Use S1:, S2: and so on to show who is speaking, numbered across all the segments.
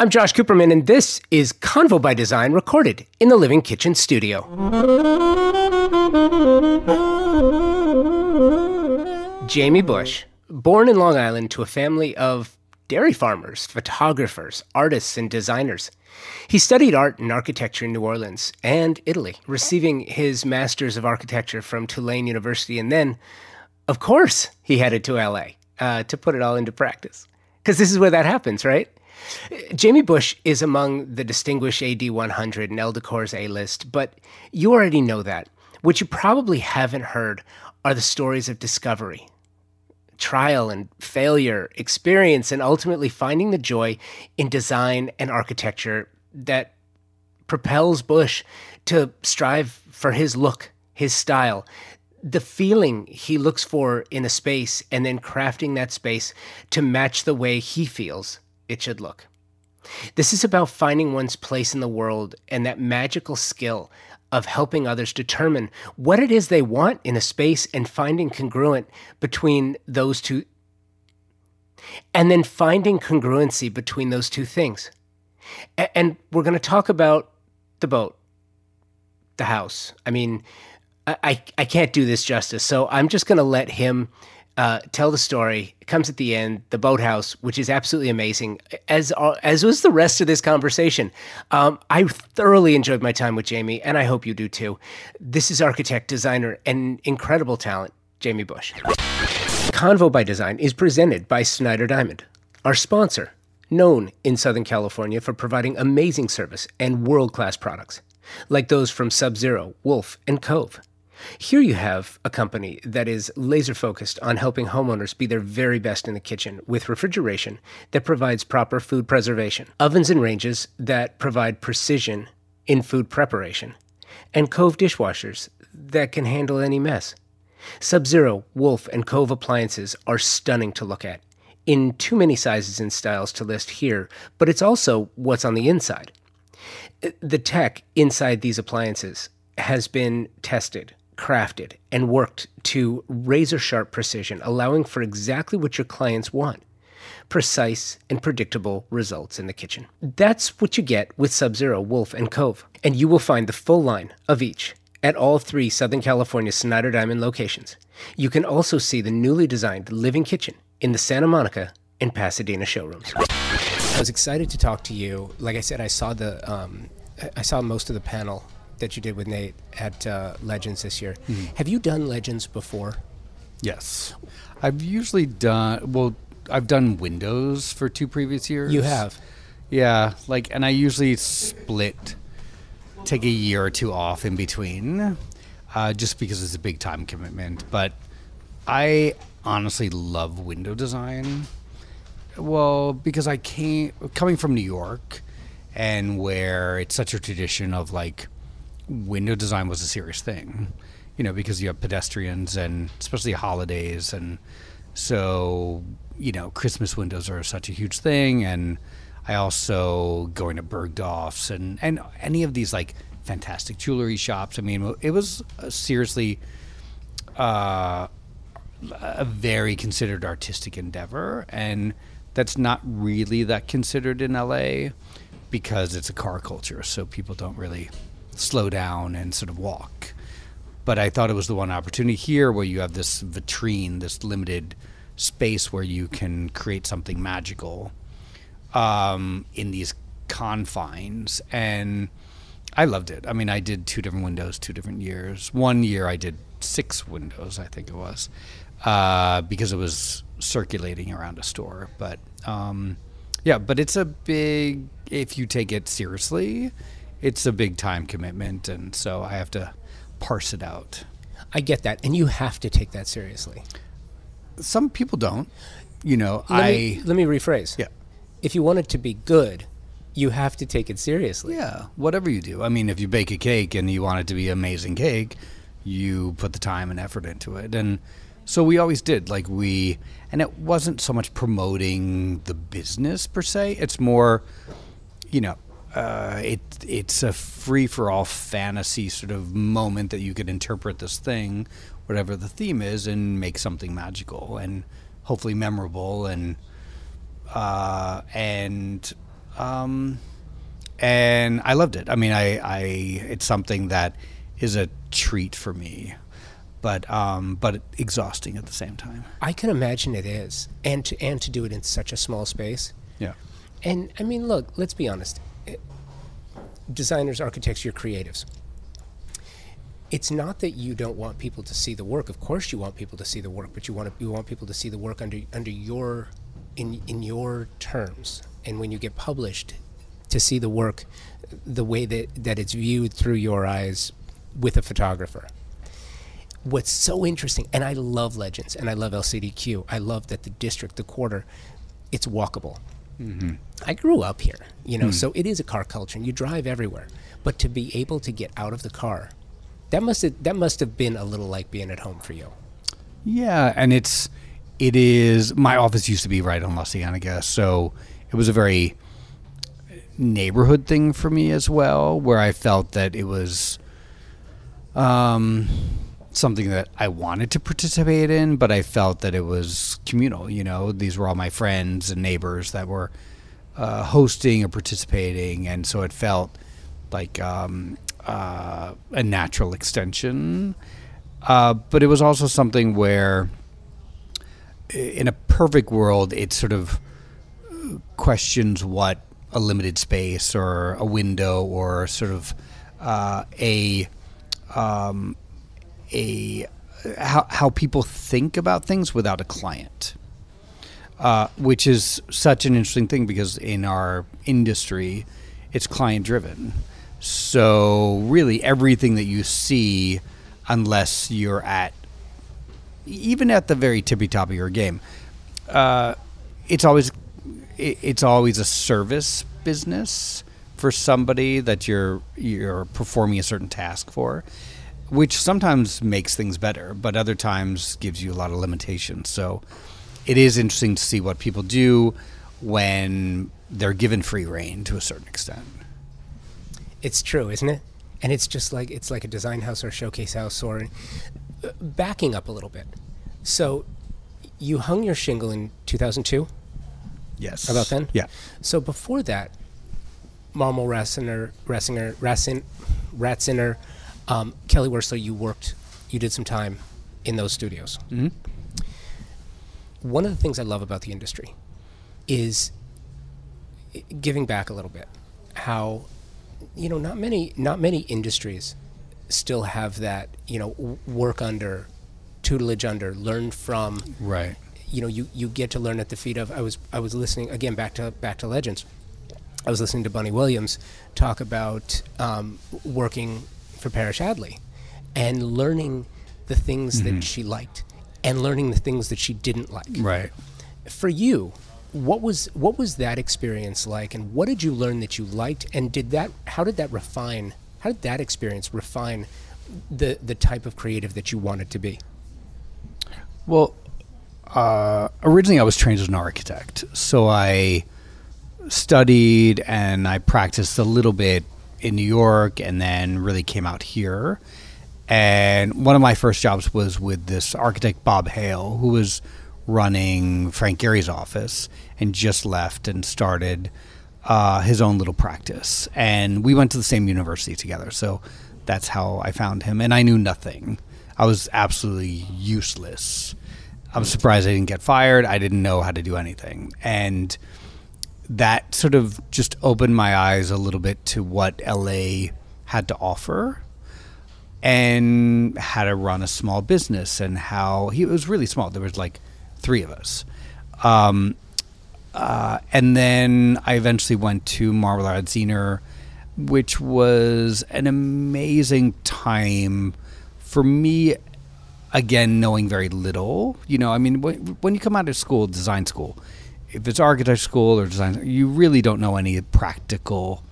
S1: I'm Josh Cooperman, and this is Convo by Design recorded in the Living Kitchen studio. Jamie Bush, born in Long Island to a family of dairy farmers, photographers, artists, and designers. He studied art and architecture in New Orleans and Italy, receiving his Master's of Architecture from Tulane University. And then, of course, he headed to LA uh, to put it all into practice. Because this is where that happens, right? Jamie Bush is among the distinguished AD 100 and Elle Decor's A list, but you already know that. What you probably haven't heard are the stories of discovery, trial and failure, experience, and ultimately finding the joy in design and architecture that propels Bush to strive for his look, his style, the feeling he looks for in a space, and then crafting that space to match the way he feels it should look. This is about finding one's place in the world and that magical skill of helping others determine what it is they want in a space and finding congruent between those two and then finding congruency between those two things. And we're going to talk about the boat, the house. I mean, I, I can't do this justice, so I'm just going to let him uh, tell the story. It comes at the end, the boathouse, which is absolutely amazing, as uh, as was the rest of this conversation. Um, I thoroughly enjoyed my time with Jamie, and I hope you do too. This is architect, designer, and incredible talent, Jamie Bush. Convo by Design is presented by Snyder Diamond, our sponsor, known in Southern California for providing amazing service and world class products, like those from Sub Zero, Wolf, and Cove. Here you have a company that is laser focused on helping homeowners be their very best in the kitchen with refrigeration that provides proper food preservation, ovens and ranges that provide precision in food preparation, and Cove dishwashers that can handle any mess. Sub Zero, Wolf, and Cove appliances are stunning to look at, in too many sizes and styles to list here, but it's also what's on the inside. The tech inside these appliances has been tested crafted and worked to razor sharp precision, allowing for exactly what your clients want precise and predictable results in the kitchen. That's what you get with Sub Zero, Wolf, and Cove. And you will find the full line of each at all three Southern California Snyder Diamond locations. You can also see the newly designed living kitchen in the Santa Monica and Pasadena showrooms. I was excited to talk to you. Like I said, I saw the um, I saw most of the panel that you did with Nate at uh, Legends this year. Mm-hmm. Have you done Legends before?
S2: Yes, I've usually done. Well, I've done Windows for two previous years.
S1: You have,
S2: yeah. Like, and I usually split, take a year or two off in between, uh, just because it's a big time commitment. But I honestly love window design. Well, because I came coming from New York, and where it's such a tradition of like window design was a serious thing, you know, because you have pedestrians and especially holidays. And so, you know, Christmas windows are such a huge thing. And I also going to Bergdorf's and, and any of these like fantastic jewelry shops. I mean, it was seriously uh, a very considered artistic endeavor. And that's not really that considered in LA because it's a car culture. So people don't really slow down and sort of walk. But I thought it was the one opportunity here where you have this vitrine, this limited space where you can create something magical um, in these confines. And I loved it. I mean, I did two different windows, two different years. One year I did six windows, I think it was, uh, because it was circulating around a store. But um, yeah, but it's a big, if you take it seriously, it's a big time commitment, and so I have to parse it out.
S1: I get that, and you have to take that seriously.
S2: Some people don't. You know,
S1: let
S2: I
S1: me, let me rephrase.
S2: Yeah.
S1: If you want it to be good, you have to take it seriously.
S2: Yeah, whatever you do. I mean, if you bake a cake and you want it to be amazing cake, you put the time and effort into it. And so we always did. Like we and it wasn't so much promoting the business per se. It's more you know, uh, it it's a free for all fantasy sort of moment that you could interpret this thing, whatever the theme is, and make something magical and hopefully memorable and uh, and um, and I loved it. I mean, I, I it's something that is a treat for me, but um, but exhausting at the same time.
S1: I can imagine it is, and to and to do it in such a small space.
S2: Yeah.
S1: And I mean, look, let's be honest. Designers, architects, you're creatives. It's not that you don't want people to see the work. Of course, you want people to see the work, but you want you want people to see the work under under your in in your terms. And when you get published, to see the work the way that that it's viewed through your eyes with a photographer what's so interesting, and I love Legends and I love LCDQ. I love that the district, the quarter, it's walkable. I grew up here, you know, so it is a car culture, and you drive everywhere. But to be able to get out of the car, that must have, that must have been a little like being at home for you.
S2: Yeah, and it's it is my office used to be right on La Cienega, so it was a very neighborhood thing for me as well, where I felt that it was um, something that I wanted to participate in, but I felt that it was communal. You know, these were all my friends and neighbors that were uh, hosting or participating, and so it felt like um, uh, a natural extension. Uh, but it was also something where, in a perfect world, it sort of questions what a limited space or a window or sort of uh, a um, a how how people think about things without a client, uh, which is such an interesting thing because in our industry, it's client driven. So really, everything that you see, unless you're at even at the very tippy top of your game, uh, it's always it, it's always a service business for somebody that you're you're performing a certain task for, which sometimes makes things better, but other times gives you a lot of limitations. So it is interesting to see what people do when they're given free reign to a certain extent.
S1: It's true, isn't it? And it's just like it's like a design house or a showcase house or uh, backing up a little bit. So you hung your shingle in 2002.
S2: Yes.
S1: About then?
S2: Yeah.
S1: So before that, Marmol Rassinger, Rassinger, Rassin, Ratziner, um, Kelly Wearstler, you worked, you did some time in those studios.
S2: Mhm.
S1: One of the things I love about the industry is giving back a little bit. How, you know, not many, not many industries still have that, you know, w- work under, tutelage under, learn from,
S2: Right.
S1: you know you, you get to learn at the feet of I was I was listening again back to back to legends. I was listening to Bunny Williams talk about um, working for Parish-Hadley and learning the things that she liked and learning the things that she didn't like.
S2: Right.
S1: For you, what was what was that experience like and what did you learn that you liked and did that how did that refine how did that experience refine the the type of creative that you wanted to be?
S2: Well, uh, originally I was trained as an architect, so I studied and I practiced a little bit in New York, and then really came out here. And one of my first jobs was with this architect Bob Hale, who was running Frank Gehry's office and just left and started uh, his own little practice. And we went to the same university together, so that's how I found him. And I knew nothing. I was absolutely useless. I'm surprised I didn't get fired. I didn't know how to do anything. And that sort of just opened my eyes a little bit to what LA had to offer and how to run a small business and how he was really small. There was like three of us. Um, uh, and then I eventually went to Marvel Marmalade Zener, which was an amazing time for me. Again, knowing very little, you know, I mean, when you come out of school, design school, if it's architecture school or design, you really don't know any practical,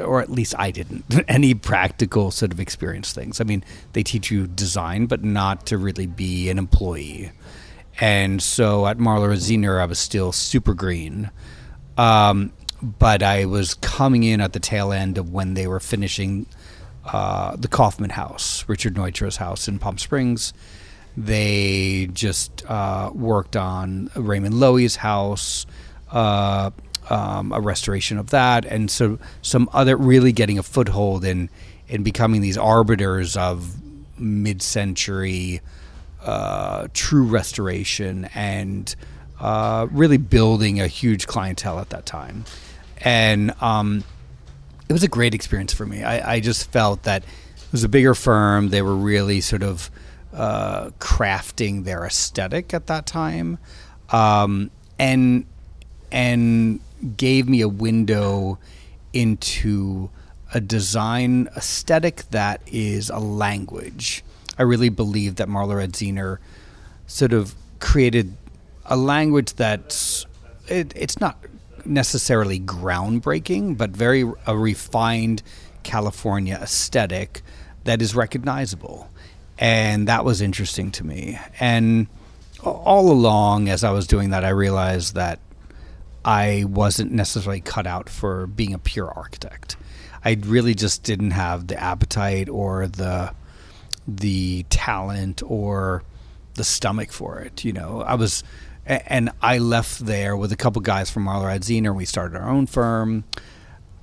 S2: or at least I didn't, any practical sort of experience things. I mean, they teach you design, but not to really be an employee. And so at Marmol Radziner, I was still super green. Um, but I was coming in at the tail end of when they were finishing uh, the Kaufman House, Richard Neutra's house in Palm Springs. They just uh, worked on Raymond Loewy's house. Uh, um, a restoration of that, and so some other really getting a foothold in in becoming these arbiters of mid-century uh, true restoration and uh, really building a huge clientele at that time. And um, it was a great experience for me. I, I, just felt that it was a bigger firm. They were really sort of uh, crafting their aesthetic at that time, um, and and gave me a window into a design aesthetic that is a language. I really believe that Marmol Radziner sort of created a language that's it, it's not necessarily groundbreaking, but very a refined California aesthetic that is recognizable. And that was interesting to me. And all along, as I was doing that, I realized that I wasn't necessarily cut out for being a pure architect. I really just didn't have the appetite or the the talent or the stomach for it. You know, I was, and I left there with a couple guys from Marmol Radziner. We started our own firm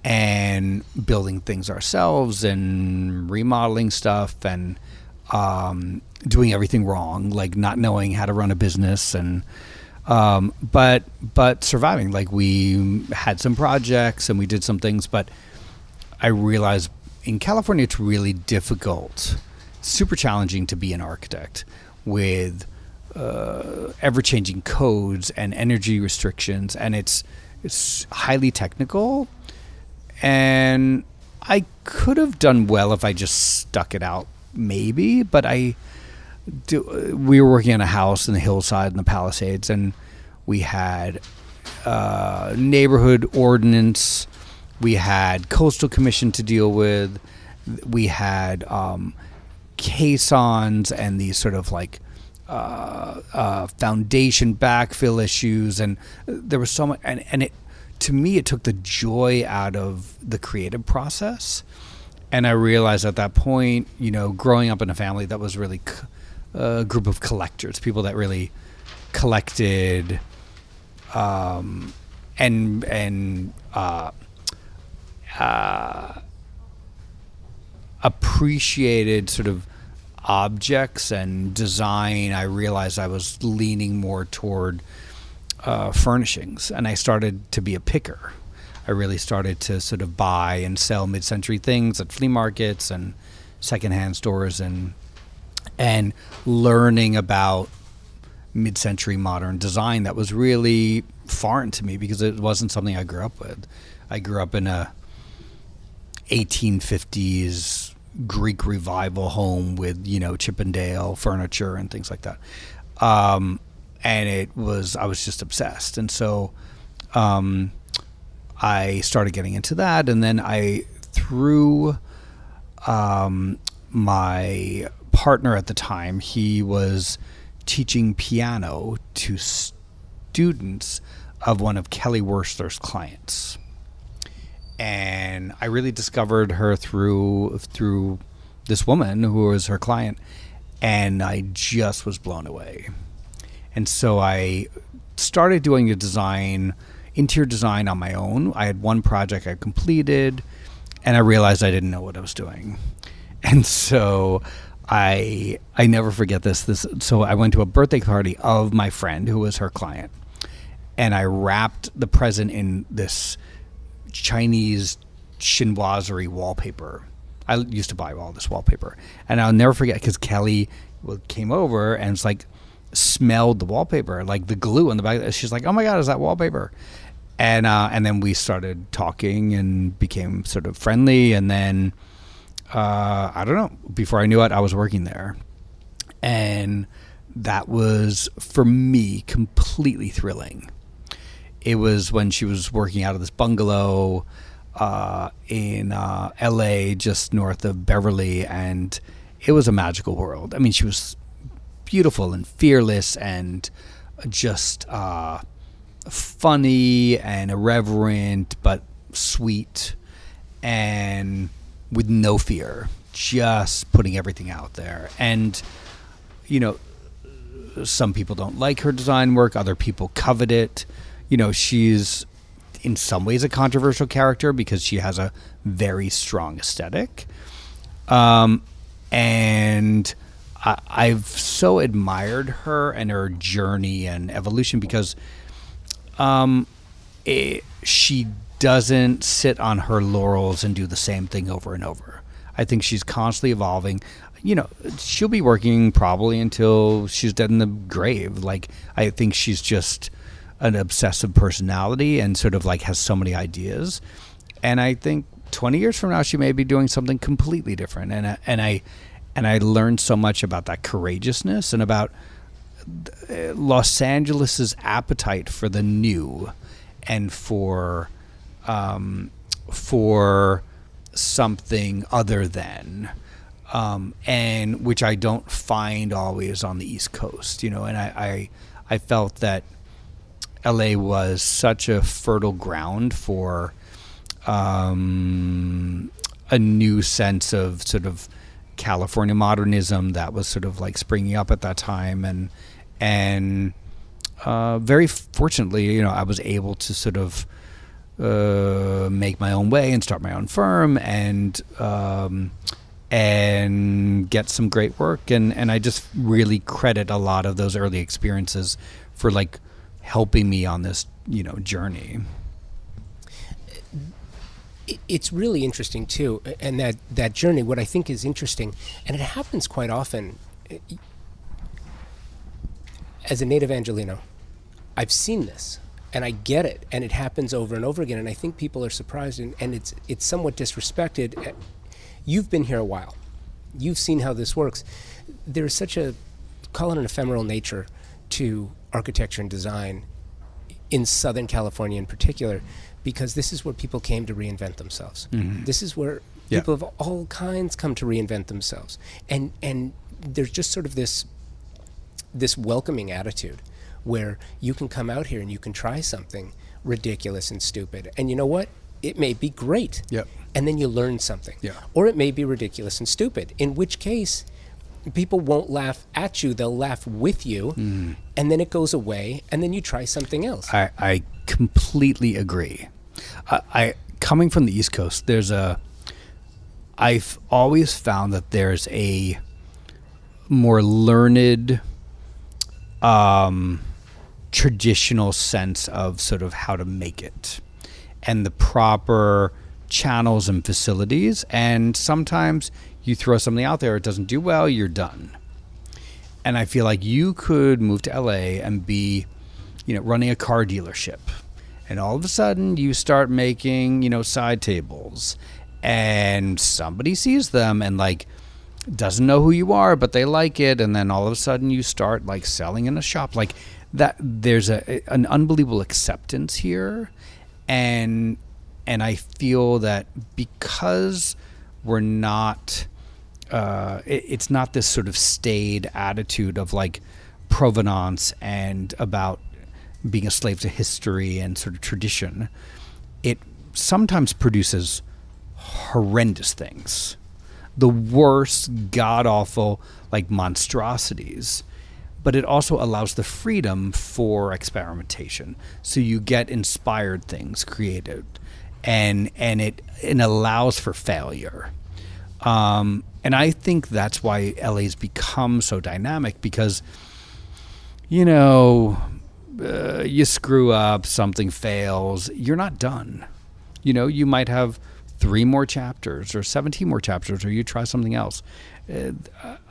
S2: and building things ourselves and remodeling stuff and um, doing everything wrong, like not knowing how to run a business and. Um, but but surviving like we had some projects and we did some things but i realized in california it's really difficult super challenging to be an architect with uh, ever changing codes and energy restrictions, and it's it's highly technical. And I could have done well if I just stuck it out, maybe. But I, do, we were working on a house in the hillside in the Palisades, and we had uh, neighborhood ordinance, we had coastal commission to deal with, we had um, caissons and these sort of like uh, uh, foundation backfill issues, and there was so much, and, and it to me it took the joy out of the creative process, and I realized at that point, you know, growing up in a family that was really a group of collectors, people that really collected, um, and and uh, uh, appreciated sort of objects and design, I realized I was leaning more toward uh, furnishings, and I started to be a picker. I really started to sort of buy and sell mid-century things at flea markets and secondhand stores, and and learning about mid-century modern design that was really foreign to me because it wasn't something I grew up with. I grew up in a 1850s Greek revival home with you know Chippendale furniture and things like that. Um, and it was I was just obsessed, and so um, I started getting into that, and then I through um, my partner at the time, he was teaching piano to students of one of Kelly Wearstler's clients and I really discovered her through through this woman who was her client, and I just was blown away. And so I started doing a design, interior design on my own. I had one project I completed, and I realized I didn't know what I was doing, and so. I I never forget this. This so I went to a birthday party of my friend who was her client, and I wrapped the present in this Chinese chinoiserie wallpaper. I used to buy all this wallpaper, and I'll never forget because Kelly came over and it's like smelled the wallpaper, like the glue on the back. She's like, "Oh my god, is that wallpaper?" And uh, and then we started talking and became sort of friendly, and then uh, I don't know. Before I knew it, I was working there, and that was for me completely thrilling it was when she was working out of this bungalow uh, in uh, L.A., just north of Beverly, and it was a magical world. I mean, she was beautiful and fearless and just uh, funny and irreverent, but sweet and with no fear, just putting everything out there. And, you know, some people don't like her design work, other people covet it you know, she's in some ways a controversial character because she has a very strong aesthetic. Um, and I, I've so admired her and her journey and evolution because um, it, she doesn't sit on her laurels and do the same thing over and over. I think she's constantly evolving. You know, she'll be working probably until she's dead in the grave. Like, I think she's just an obsessive personality and sort of like has so many ideas. And I think 20 years from now, she may be doing something completely different. And, I- and I, and I learned so much about that courageousness and about Los Angeles's appetite for the new and for um, for something other than um, and which I don't find always on the East Coast, you know. And I, I I felt that LA was such a fertile ground for um, a new sense of sort of California modernism that was sort of like springing up at that time, and and uh, very fortunately, you know, I was able to sort of uh, make my own way and start my own firm and um, and get some great work and and I just really credit a lot of those early experiences for like helping me on this you know journey.
S1: it's really interesting too and that that journey what i think is interesting and it happens quite often as a native angelino i've seen this and i get it and it happens over and over again and i think people are surprised and, and it's it's somewhat disrespected. Uh, you've been here a while. You've seen how this works. There's such a call it an ephemeral nature to architecture and design in Southern California in particular, because this is where people came to reinvent themselves. This is where
S2: Yeah.
S1: people of all kinds come to reinvent themselves, and and there's just sort of this this welcoming attitude where you can come out here and you can try something ridiculous and stupid, and you know what? It may be great.
S2: Yep.
S1: And then you learn something.
S2: Yeah.
S1: Or it may be ridiculous and stupid. In which case, people won't laugh at you; they'll laugh with you, mm. and then it goes away, and then you try something else.
S2: I, I completely agree. I, I coming from the East Coast, there's a. I've always found that there's a more learned, um, traditional sense of sort of how to make it, and the proper channels and facilities. And sometimes you throw something out there, it doesn't do well, you're done. And I feel like you could move to LA and be, you know, running a car dealership, and all of a sudden you start making, you know, side tables, and somebody sees them and like doesn't know who you are, but they like it, and then all of a sudden you start like selling in a shop like that. There's a an unbelievable acceptance here, and and I feel that because we're not uh, it, it's not this sort of staid attitude of like provenance and about being a slave to history and sort of tradition. It sometimes produces horrendous things, the worst, god awful, like monstrosities. But it also allows the freedom for experimentation, so you get inspired things created, and and it and allows for failure. Um, and I think that's why LA's become so dynamic because, you know, uh, you screw up, something fails, you're not done. You know, you might have three more chapters or 17 more chapters, or you try something else. Uh,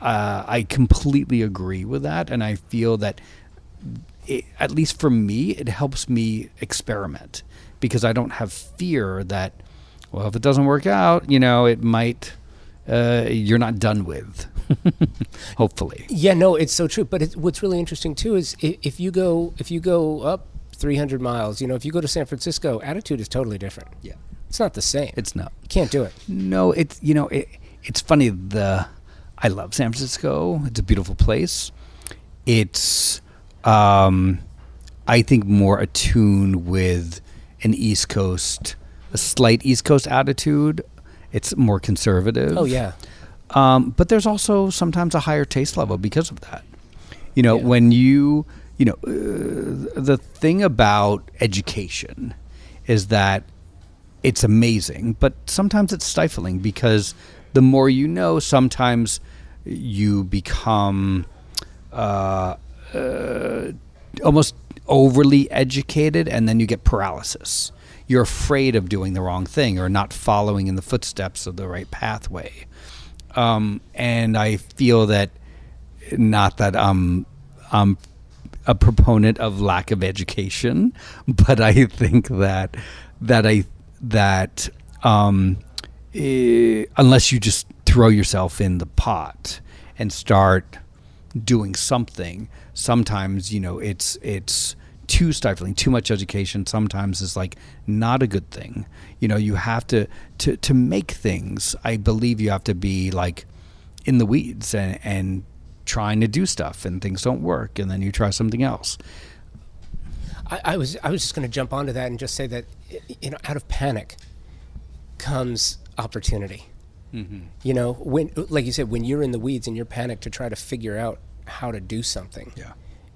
S2: uh, I completely agree with that. And I feel that, it, at least for me, it helps me experiment because I don't have fear that, well, if it doesn't work out, you know, it might uh, you're not done with. Hopefully.
S1: Yeah, no, it's so true. But it, what's really interesting too is if, if you go if you go up 300 miles, you know, if you go to San Francisco, attitude is totally different.
S2: Yeah.
S1: It's not the same.
S2: It's not.
S1: you can't do it.
S2: No, it's you know it, it's funny. The I love San Francisco. It's a beautiful place. It's um, I think more attuned with an East Coast, a slight East Coast attitude. It's more conservative.
S1: Oh yeah.
S2: Um, but there's also sometimes a higher taste level because of that. You know,
S1: Yeah.
S2: when you, you know, uh, the thing about education is that it's amazing, but sometimes it's stifling because the more you know, sometimes you become uh, uh, almost overly educated and then you get paralysis. You're afraid of doing the wrong thing or not following in the footsteps of the right pathway. Um, and I feel that not that I'm, I'm a proponent of lack of education, but I think that that I that um, eh, unless you just throw yourself in the pot and start doing something, sometimes you know it's it's too stifling. Too much education sometimes is like not a good thing. You know, you have to to to make things. I believe you have to be like in the weeds and and trying to do stuff and things don't work and then you try something else.
S1: I, I was I was just going to jump onto that and just say that you know out of panic comes opportunity.
S2: Mm-hmm.
S1: You know, when like you said, when you're in the weeds and you're panicked to try to figure out how to do something,
S2: Yeah.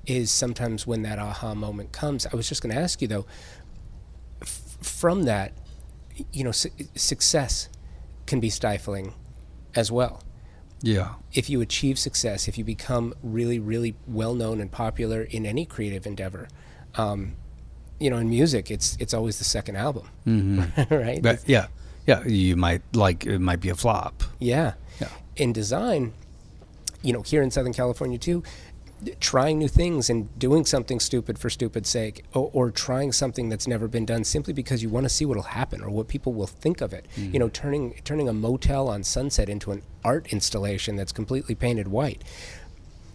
S1: is sometimes when that aha moment comes. I was just going to ask you though, f- from that, you know, su- success can be stifling as well.
S2: Yeah.
S1: If you achieve success, if you become really, really well known and popular in any creative endeavor, um, you know, in music, it's it's always the second album, right?
S2: But yeah. Yeah, you might like it might be a flop.
S1: Yeah.
S2: Yeah.
S1: In design, you know, here in Southern California too, trying new things and doing something stupid for stupid's sake, or, or trying something that's never been done simply because you want to see what'll happen or what people will think of it. You know, turning turning a motel on Sunset into an art installation that's completely painted white.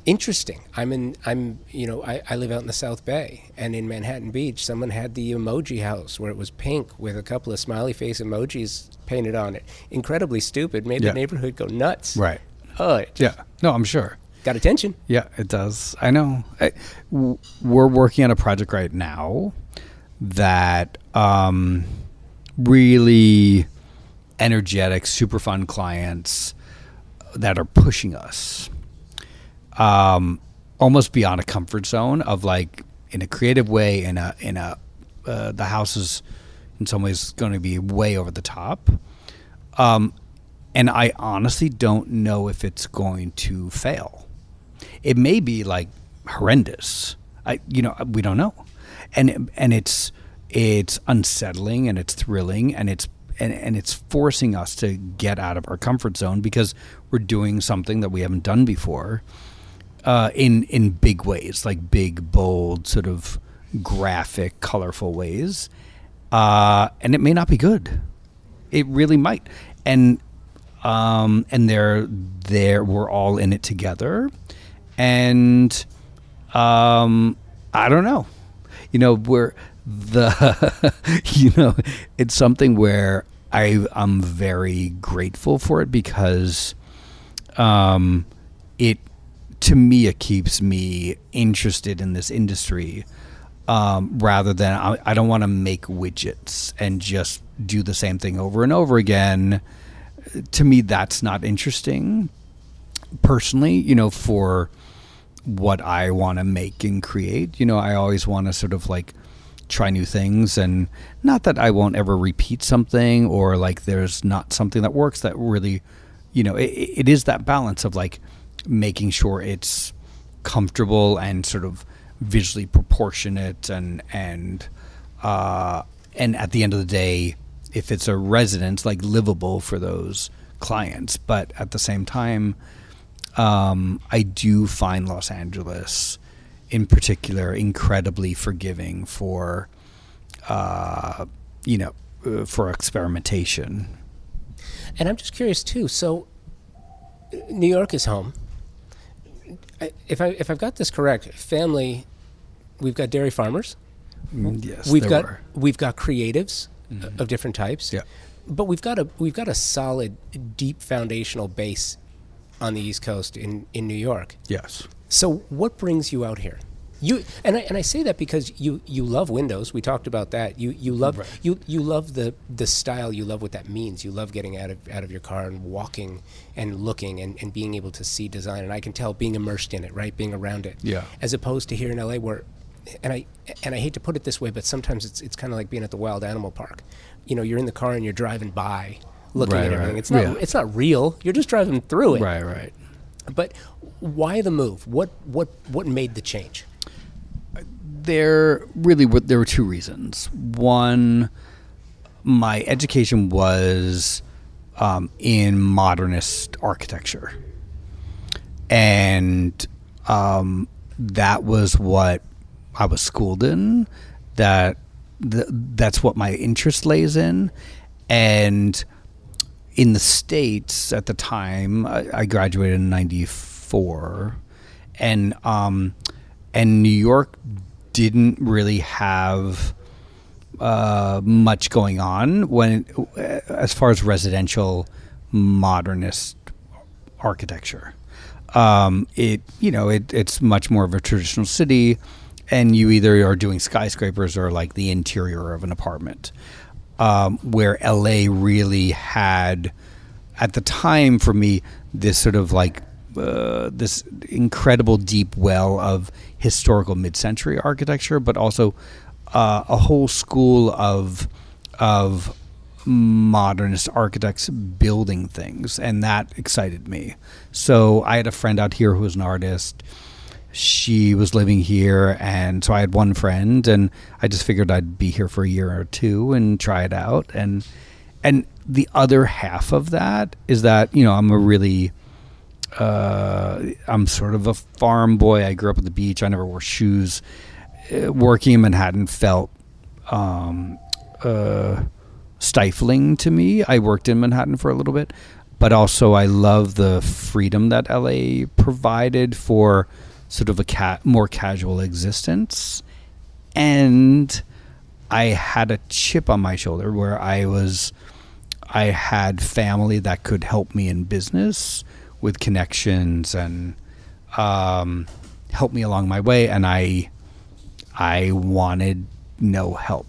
S1: Interesting. I'm in. I'm. You know. I, I live out in the South Bay, and in Manhattan Beach, someone had the emoji house where it was pink with a couple of smiley face emojis painted on it. Incredibly stupid. Made
S2: Yeah.
S1: the neighborhood go nuts.
S2: Right.
S1: Oh,
S2: Yeah. No, I'm sure.
S1: got attention.
S2: Yeah, it does. I know. I, w- we're working on a project right now that um, really energetic, super fun clients that are pushing us um, almost beyond a comfort zone of like in a creative way. In a in a uh, the house is in some ways going to be way over the top. Um, and I honestly don't know if it's going to fail. It may be like horrendous. I, you know, we don't know, and and it's it's unsettling and it's thrilling and it's and, and it's forcing us to get out of our comfort zone because we're doing something that we haven't done before uh, in in big ways, like big, bold, sort of graphic, colorful ways, uh, and it may not be good. It really might, and um, and they're there. We're all in it together, and um, I don't know. You know, we're the you know it's something where I I'm very grateful for it because um, it to me it keeps me interested in this industry um, rather than I, I don't want to make widgets and just do the same thing over and over again. To me, that's not interesting. Personally, you know, for what I want to make and create, you know, I always want to sort of like try new things and not that I won't ever repeat something or like there's not something that works that really, you know, it, it is that balance of like making sure it's comfortable and sort of visually proportionate and and uh, and at the end of the day, if it's a residence, like livable for those clients. But at the same time, um, I do find Los Angeles, in particular, incredibly forgiving for, uh, you know, uh, for experimentation.
S1: And I'm just curious too. So, New York is home. If I if I've got this correct, family, we've got dairy farmers.
S2: Mm, yes,
S1: we've got
S2: were.
S1: we've got creatives mm-hmm. of different types.
S2: Yeah.
S1: But we've got a we've got a solid, deep foundational base on the East Coast in in New York.
S2: Yes.
S1: So what brings you out here? You and I, and I say that because you you love Windows. We talked about that. You you love
S2: Right.
S1: you you love the the style. You love what that means. You love getting out of out of your car and walking and looking and, and being able to see design. And I can tell being immersed in it, right? Being around it.
S2: Yeah.
S1: As opposed to here in LA where and I and I hate to put it this way, but sometimes it's it's kind of like being at the wild animal park. You know, you're in the car and you're driving by, looking
S2: Right,
S1: at everything.
S2: right.
S1: It's not
S2: Yeah.
S1: it's not real. You're just driving through it.
S2: Right, right.
S1: But why the move? What what what made the change?
S2: There really were there were two reasons. One, my education was um, in modernist architecture, and um, that was what I was schooled in. That th- that's what my interest lays in, and in the states at the time, I, I graduated in '94, and um, and New York didn't really have uh, much going on when, as far as residential modernist architecture. Um, it you know it, it's much more of a traditional city, and you either are doing skyscrapers or like the interior of an apartment. Um, where LA really had, at the time for me, this sort of like uh, this incredible deep well of historical mid-century architecture, but also uh, a whole school of of modernist architects building things, and that excited me. So I had a friend out here who was an artist. She was living here, and so I had one friend, and I just figured I'd be here for a year or two and try it out. And and the other half of that is that you know I'm a really uh, I'm sort of a farm boy. I grew up at the beach. I never wore shoes. Uh, working in Manhattan felt um, uh, stifling to me. I worked in Manhattan for a little bit, but also I love the freedom that LA provided for sort of a ca- more casual existence. And I had a chip on my shoulder where I was, I had family that could help me in business with connections and um, help me along my way. And I, I wanted no help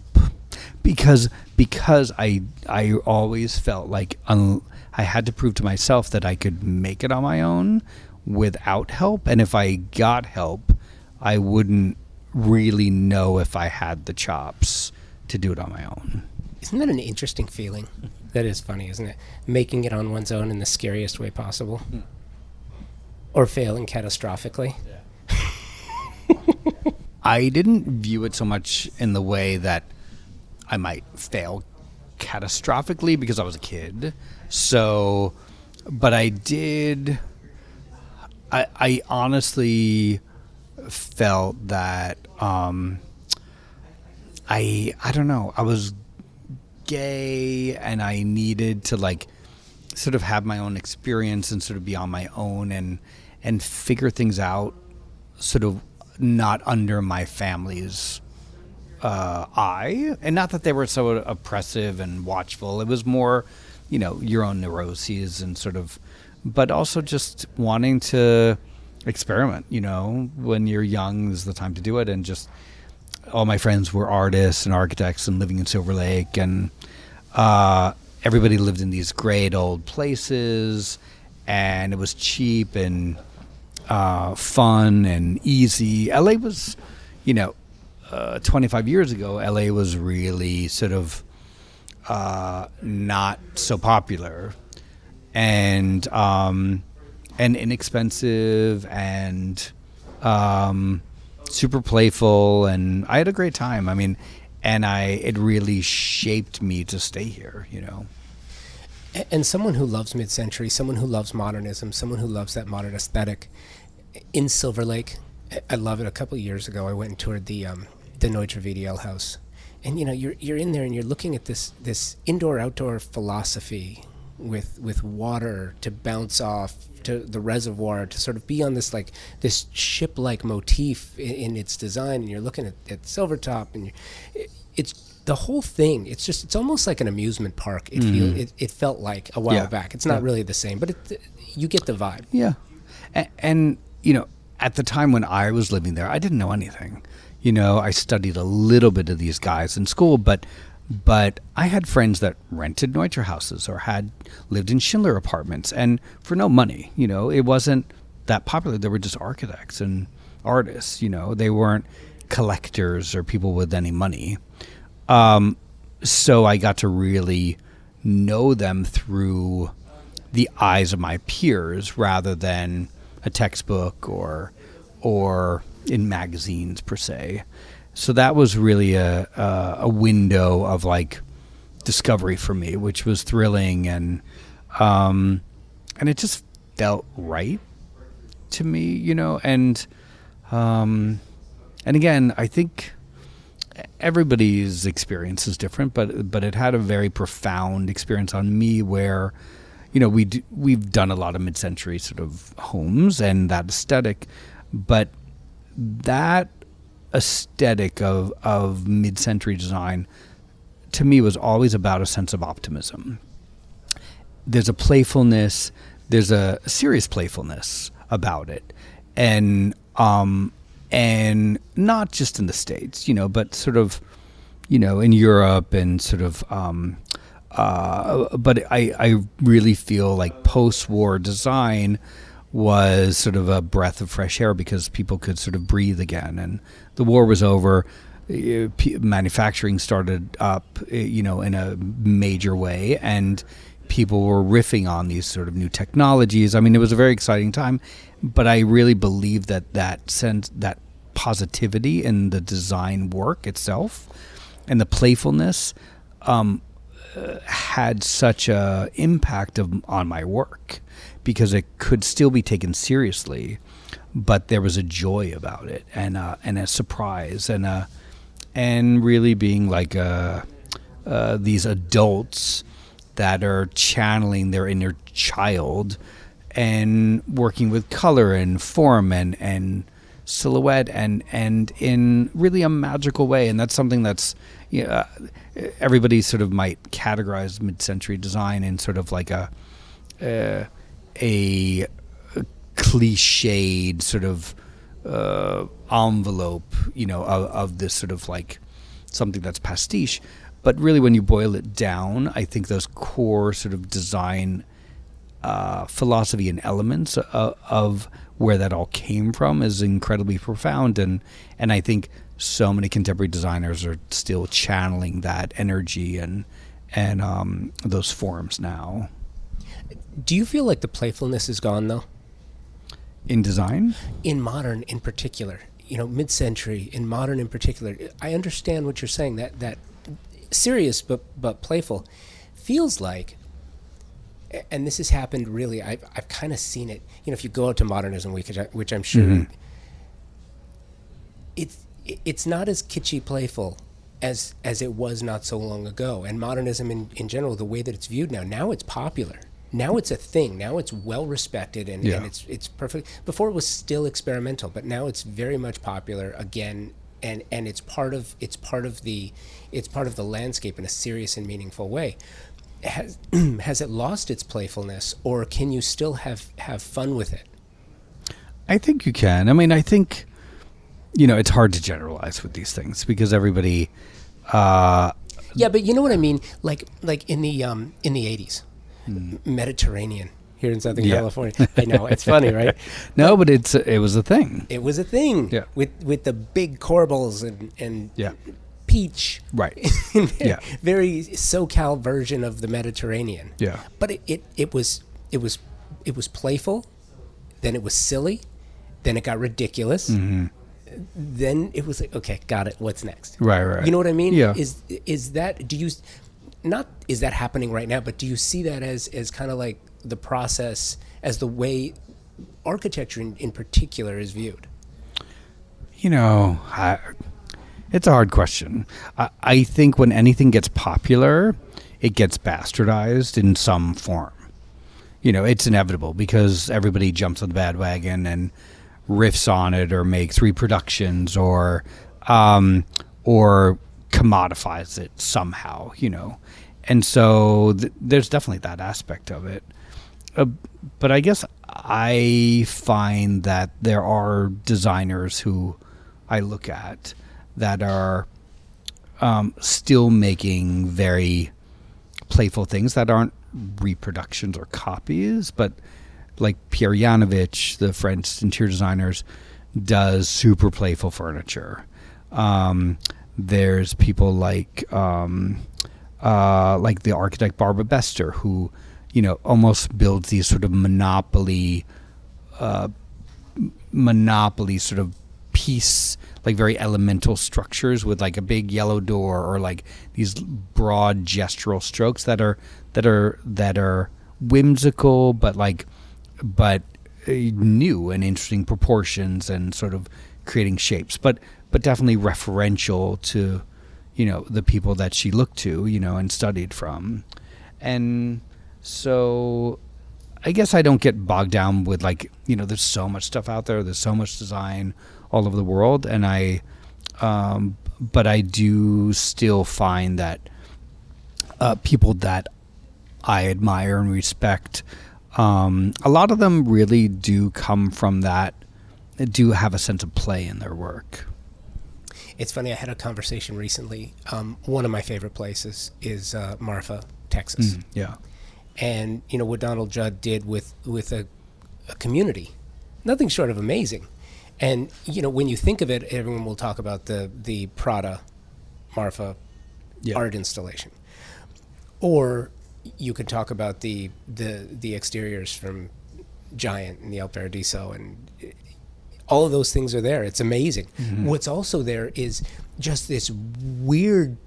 S2: because because I I always felt like un, I had to prove to myself that I could make it on my own without help, and if I got help, I wouldn't really know if I had the chops to do it on my own.
S1: Isn't that an interesting feeling? That is funny, isn't it? Making it on one's own in the scariest way possible. Or failing catastrophically.
S2: I didn't view it so much in the way that I might fail catastrophically because I was a kid. So, but I did. I, I honestly felt that um, I I don't know I was gay and I needed to like sort of have my own experience and sort of be on my own and and figure things out sort of not under my family's uh, eye. And not that they were so oppressive and watchful. It was more you know your own neuroses and sort of but also just wanting to experiment you know? When you're young is the time to do it and just all my friends were artists and architects and living in Silver Lake, and uh, everybody lived in these great old places, and it was cheap and uh, fun and easy. LA was, you know, uh, 25 years ago, LA was really sort of uh, not so popular and um, and inexpensive and um, super playful and I had a great time. I mean, and I it really shaped me to stay here. You know.
S1: And someone who loves mid century, someone who loves modernism, someone who loves that modern aesthetic. In Silver Lake, I- love it. A couple years ago, I went and toured the um, the Neutra VDL house, and you know you're you're in there and you're looking at this this indoor outdoor philosophy with with water to bounce off to the reservoir to sort of be on this like this ship like motif in, in its design, and you're looking at, at Silvertop, and it, it's the whole thing. It's just it's almost like an amusement park. It feel mm-hmm. it, it felt like a while
S2: Yeah.
S1: back. It's not
S2: Yeah.
S1: really the same, but it, you get the vibe.
S2: Yeah. And, and, you know, at the time when I was living there, I didn't know anything. You know, I studied a little bit of these guys in school, but but I had friends that rented Neutra houses or had lived in Schindler apartments and for no money, you know, it wasn't that popular. They were just architects and artists, you know. They weren't collectors or people with any money. Um, so I got to really know them through the eyes of my peers rather than a textbook or or in magazines per se. So that was really a a, a window of like discovery for me, which was thrilling and um, and it just felt right to me, you know, and um, and again, I think everybody's experience is different, but but it had a very profound experience on me where, you know, we do, we've done a lot of mid-century sort of homes and that aesthetic, but that aesthetic of of mid-century design to me was always about a sense of optimism. There's a playfulness, there's a serious playfulness about it, and um, and not just in the states, you know, but sort of, you know, in Europe and sort of. Um, uh, but I, I really feel like post-war design was sort of a breath of fresh air because people could sort of breathe again, and the war was over. Uh, manufacturing started up, uh, you know, in a major way, and people were riffing on these sort of new technologies. I mean, it was a very exciting time, but I really believe that that sense, that positivity in the design work itself, and the playfulness, um, uh, had such a impact of, on my work because it could still be taken seriously, but there was a joy about it and uh, and a surprise and a and really being like uh, uh, these adults that are channeling their inner child and working with color and form and and silhouette and and in really a magical way. And that's something that's you know, everybody sort of might categorize mid-century design in sort of like a uh, a cliched sort of uh, envelope, you know, of, of this sort of like something that's pastiche. But really, when you boil it down, I think those core sort of design uh, philosophy and elements of, uh, of where that all came from is incredibly profound, and and I think so many contemporary designers are still channeling that energy and and um, those forms now.
S1: Do you feel like the playfulness is gone though?
S2: in design?
S1: In modern in particular. You know mid-century in modern in particular. I understand what you're saying that that serious but but playful. Feels like and this has happened really i've, I've kind of seen it. You know if you go out to modernism week which, I, which i'm sure mm-hmm. it's it's not as kitschy playful as as it was not so long ago. And modernism in, in general the way that it's viewed now now it's popular now it's a thing. Now it's well respected and, yeah. and it's it's perfect. Before it was still experimental, but now it's very much popular again, and and it's part of it's part of the it's part of the landscape in a serious and meaningful way. Has has it lost its playfulness, or can you still have have fun with it?
S2: I think you can. I mean, I think you know it's hard to generalize with these things because everybody. Uh,
S1: yeah, but you know what I mean. Like like in the um in the eighties mm. Mediterranean here in Southern yeah. California. I know it's funny, right?
S2: no, but it's it was a thing.
S1: It was a thing.
S2: Yeah.
S1: With with the big corbels and and
S2: yeah.
S1: peach.
S2: Right.
S1: yeah. Very SoCal version of the Mediterranean.
S2: Yeah.
S1: But it, it it was it was it was playful, then it was silly, then it got ridiculous. Mm-hmm. Then it was like, okay, got it. What's next?
S2: Right, right.
S1: You know what I mean?
S2: Yeah.
S1: Is is that? Do you? Not is that happening right now, but do you see that as as kind of like the process as the way architecture in, in particular is viewed?
S2: You know, I, it's a hard question. I, I think when anything gets popular, it gets bastardized in some form. You know, it's inevitable because everybody jumps on the bad wagon and riffs on it or makes reproductions or um, or commodifies it somehow, you know. And so th- there's definitely that aspect of it. Uh, but I guess I find that there are designers who I look at that are um, still making very playful things that aren't reproductions or copies, but like Pierre Yovanovitch, the French interior designers, does super playful furniture Um, there's people like um, uh, like the architect Barbara Bestor, who you know almost builds these sort of monopoly, uh, monopoly sort of piece like very elemental structures with like a big yellow door or like these broad gestural strokes that are that are that are whimsical but like but uh, new and interesting proportions and sort of creating shapes. But but definitely referential to you know the people that she looked to you know and studied from. And so i guess i don't get bogged down with like you know there's so much stuff out there there's so much design all over the world and i um, but i do still find that uh, people that i admire and respect um, a lot of them really do come from that do have a sense of play in their work
S1: It's funny. I had a conversation recently. Um, one of my favorite places is uh, Marfa, Texas,
S2: yeah
S1: and you know what Donald Judd did with with a, a community, nothing short of amazing. And you know when you think of it, everyone will talk about the the Prada, Marfa,
S2: Yeah.
S1: art installation, or you could talk about the the the exteriors from Giant and the El Paradiso and all of those things are there. It's amazing. Mm-hmm. What's also there is just this weird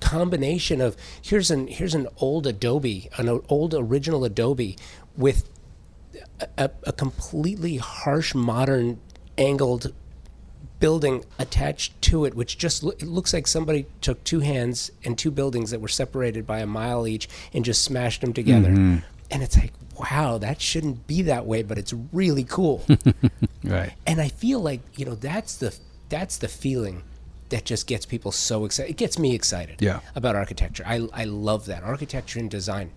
S1: combination of here's an here's an old Adobe, an old original Adobe with a, a, completely harsh modern angled building attached to it, which just loo- it looks like somebody took two hands and two buildings that were separated by a mile each and just smashed them together. Mm-hmm. And it's like, wow, that shouldn't be that way, but it's really cool.
S2: right
S1: and I feel like you know that's the that's the feeling that just gets people so excited. It gets me excited
S2: Yeah.
S1: about architecture. I I love that architecture and design.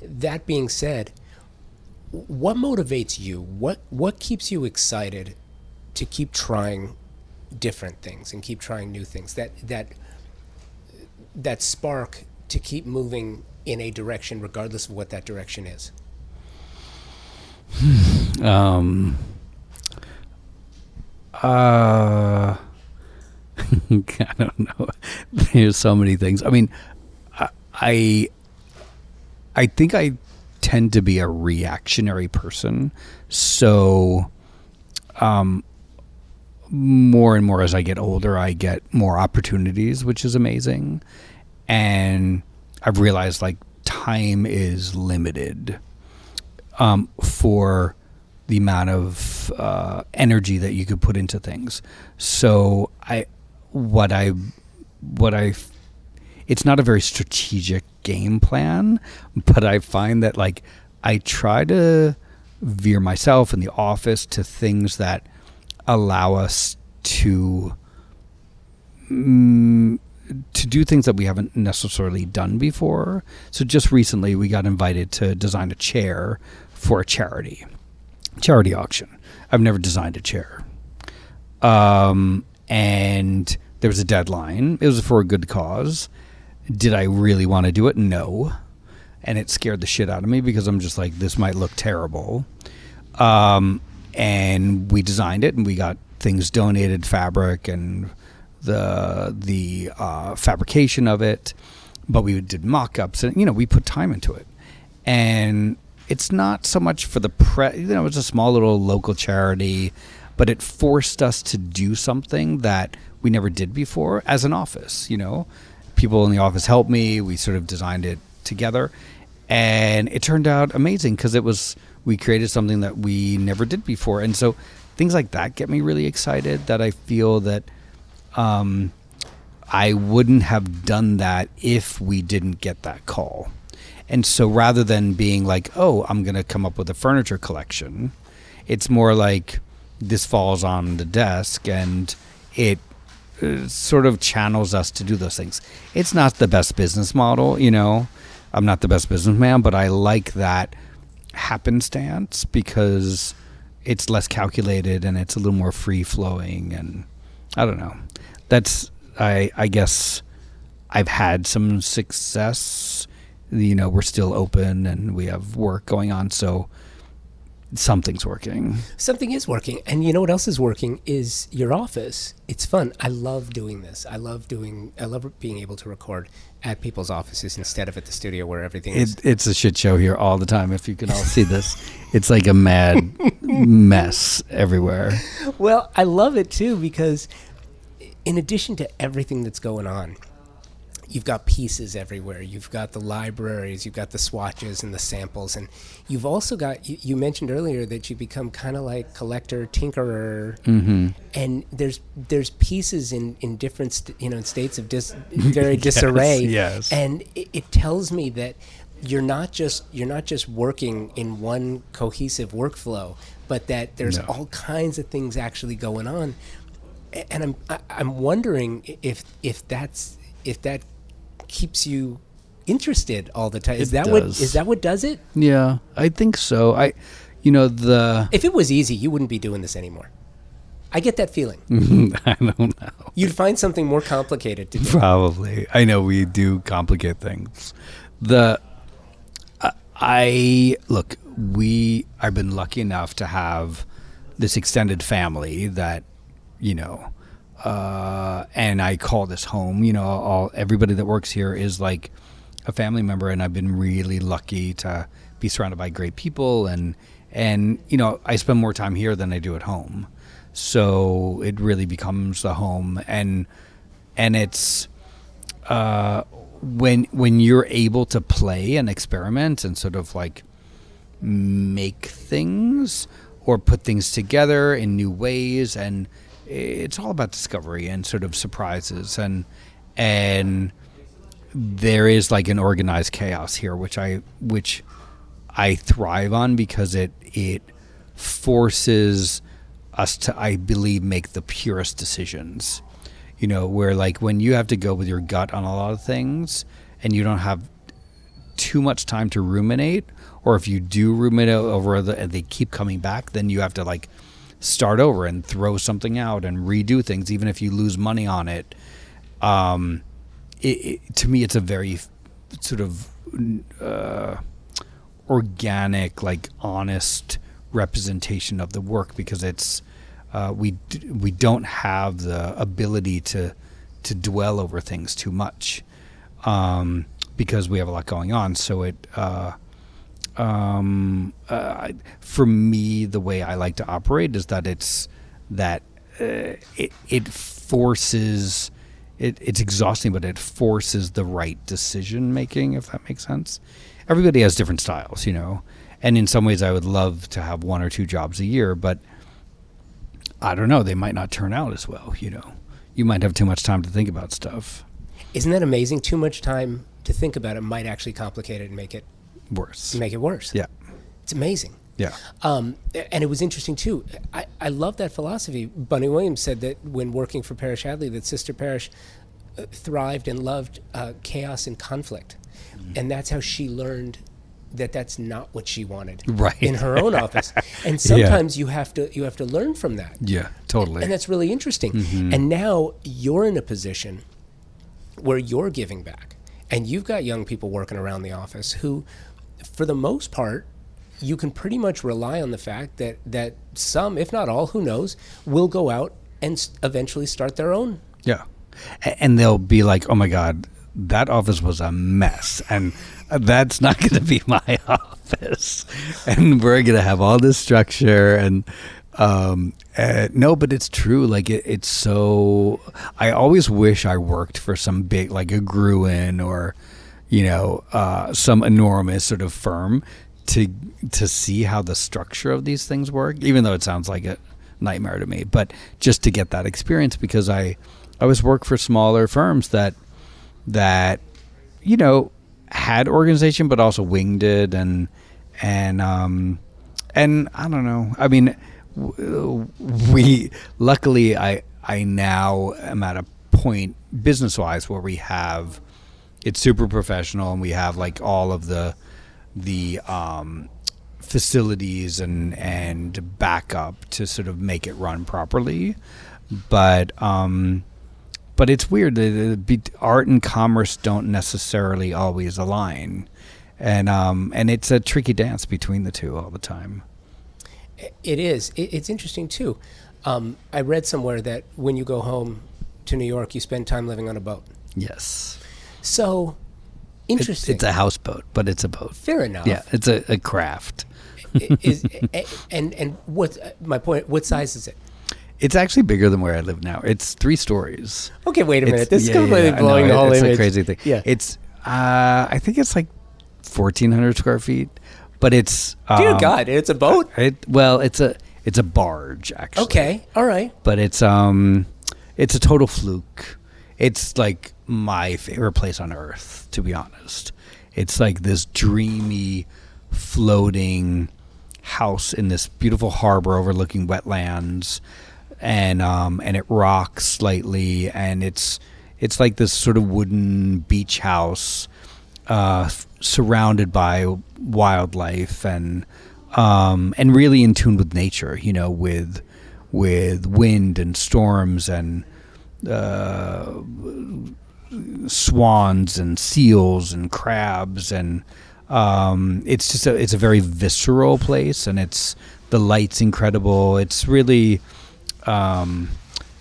S1: That being said, what motivates you? What what keeps you excited to keep trying different things and keep trying new things? That that that spark to keep moving in a direction regardless of what that direction is.
S2: Um. Uh. I don't know. There's so many things. I mean, I, I, think I tend to be a reactionary person. So, um, more and more as I get older, I get more opportunities, which is amazing. And I've realized like time is limited um, for the amount of uh, energy that you could put into things. So I, what I, what I, it's not a very strategic game plan, but I find that like I try to veer myself and the office to things that allow us to mm, to do things that we haven't necessarily done before. So just recently we got invited to design a chair for a charity charity auction. I've never designed a chair. Um, and there was a deadline. It was for a good cause. Did I really want to do it? No. And it scared the shit out of me because I'm just like, this might look terrible. Um, and we designed it and we got things donated, fabric and the the uh, fabrication of it. But we did mock-ups and you know we put time into it. And it's not so much for the pre you know it's a small little local charity but it forced us to do something that we never did before as an office you know people in the office helped me we sort of designed it together and it turned out amazing because it was we created something that we never did before and so things like that get me really excited that i feel that um, i wouldn't have done that if we didn't get that call and so rather than being like, oh, I'm going to come up with a furniture collection, it's more like this falls on the desk and it uh, sort of channels us to do those things. It's not the best business model, you know. I'm not the best businessman, but I like that happenstance because it's less calculated and it's a little more free flowing and I don't know. That's I I guess I've had some success you know we're still open and we have work going on so something's working.
S1: Something is working. And you know what else is working is your office. It's fun. I love doing this. I love doing I love being able to record at people's offices instead of at the studio where everything is
S2: it's a shit show here all the time. If you can all see this, it's like a mad mess everywhere.
S1: Well, I love it too because in addition to everything that's going on, you've got pieces everywhere. You've got the libraries, you've got the swatches and the samples, and you've also got. You, you mentioned earlier that you become kind of like collector, tinkerer,
S2: Mm-hmm.
S1: and there's there's pieces in in different st- you know in states of dis, very disarray.
S2: yes.
S1: and it, it tells me that you're not just you're not just working in one cohesive workflow, but that there's
S2: No.
S1: all kinds of things actually going on. And I'm I'm wondering if if that's if that keeps you interested all the time. Is
S2: It
S1: that what
S2: does.
S1: is that what does it?
S2: Yeah, I think so. I, you know, the
S1: If it was easy, you wouldn't be doing this anymore. I get that feeling.
S2: I don't know.
S1: You'd find something more complicated to do.
S2: Probably. I know we do complicate things. The I- I look, we I've been lucky enough to have this extended family that, you know, and I call this home. You know, all everybody that works here is like a family member, and I've been really lucky to be surrounded by great people, and and you know, I spend more time here than I do at home, so it really becomes the home, and and it's uh, when when you're able to play and experiment and sort of like make things or put things together in new ways and it's all about discovery and sort of surprises. And and there is like an organized chaos here which I which I thrive on because it it forces us to I believe make the purest decisions. You know where like when you have to go with your gut on a lot of things and you don't have too much time to ruminate or if you do ruminate over the, and they keep coming back then you have to like start over and throw something out and redo things even if you lose money on it um it, it, to me it's a very sort of uh, organic like honest representation of the work because it's uh, we we don't have the ability to to dwell over things too much um, because we have a lot going on. So it uh, um, uh, for me, the way I like to operate is that it's that uh, it it forces it, it's exhausting, but it forces the right decision making. If that makes sense. Everybody has different styles, you know, and in some ways, I would love to have one or two jobs a year, but I don't know. They might not turn out as well. You know, you might have too much time to think about stuff.
S1: Isn't that amazing? Too much time to think about it might actually complicate it and make it
S2: Worse.
S1: make it worse.
S2: Yeah.
S1: It's amazing.
S2: Yeah.
S1: Um, and it was interesting too. I, I love that philosophy. Bunny Williams said that when working for Parish-Hadley, that Sister Parish uh, thrived and loved uh, chaos and conflict,
S2: Mm-hmm.
S1: and that's how she learned that that's not what she wanted
S2: Right.
S1: in her own office. And sometimes you have to you have to learn from that.
S2: Yeah. Totally.
S1: And that's really interesting.
S2: Mm-hmm.
S1: And now you're in a position where you're giving back. And you've got young people working around the office who, for the most part, you can pretty much rely on the fact that, that some, if not all, who knows, will go out and eventually start their own.
S2: Yeah. And they'll be like, oh my God, that office was a mess. And that's not going to be my office. And we're going to have all this structure. And um, uh, no, but it's true. Like, it, it's so. I always wish I worked for some big, like a Gruen or, you know, uh, some enormous sort of firm to to see how the structure of these things work, even though it sounds like a nightmare to me. But just to get that experience, because I I always work for smaller firms that that you know had organization, but also winged it and and um and I don't know. I mean, we luckily I I now am at a point business wise where we have it's super professional and we have like all of the the um, facilities and and backup to sort of make it run properly but um but it's weird the, the, be- art and commerce don't necessarily always align and um and it's a tricky dance between the two all the time
S1: It is. It's interesting too. Um, I read somewhere that when you go home to New York, you spend time living on a boat.
S2: Yes.
S1: So
S2: It-
S1: interesting.
S2: it's a houseboat, but it's a boat.
S1: Fair enough.
S2: Yeah, it's a, a craft.
S1: is, and and what my point? What size is it?
S2: It's actually bigger than where I live now. It's three stories.
S1: Okay, wait a minute.
S2: It's-
S1: This is
S2: yeah,
S1: completely
S2: yeah,
S1: blowing
S2: know,
S1: the whole
S2: it's
S1: image.
S2: a crazy thing.
S1: Yeah.
S2: It's uh, I think it's like fourteen hundred square feet, but it's
S1: Dear
S2: um,
S1: God, it's a boat.
S2: It well, it's a it's a barge actually.
S1: Okay, all right.
S2: but it's um, it's a total fluke. It's like my favorite place on earth, to be honest. It's like this dreamy, floating house in this beautiful harbor overlooking wetlands, and um, and it rocks slightly, and it's it's like this sort of wooden beach house, uh, f- surrounded by wildlife and um, and really in tune with nature. You know, with with wind and storms and uh, swans and seals and crabs and um, it's just a it's a very visceral place and it's the light's incredible. It's really um,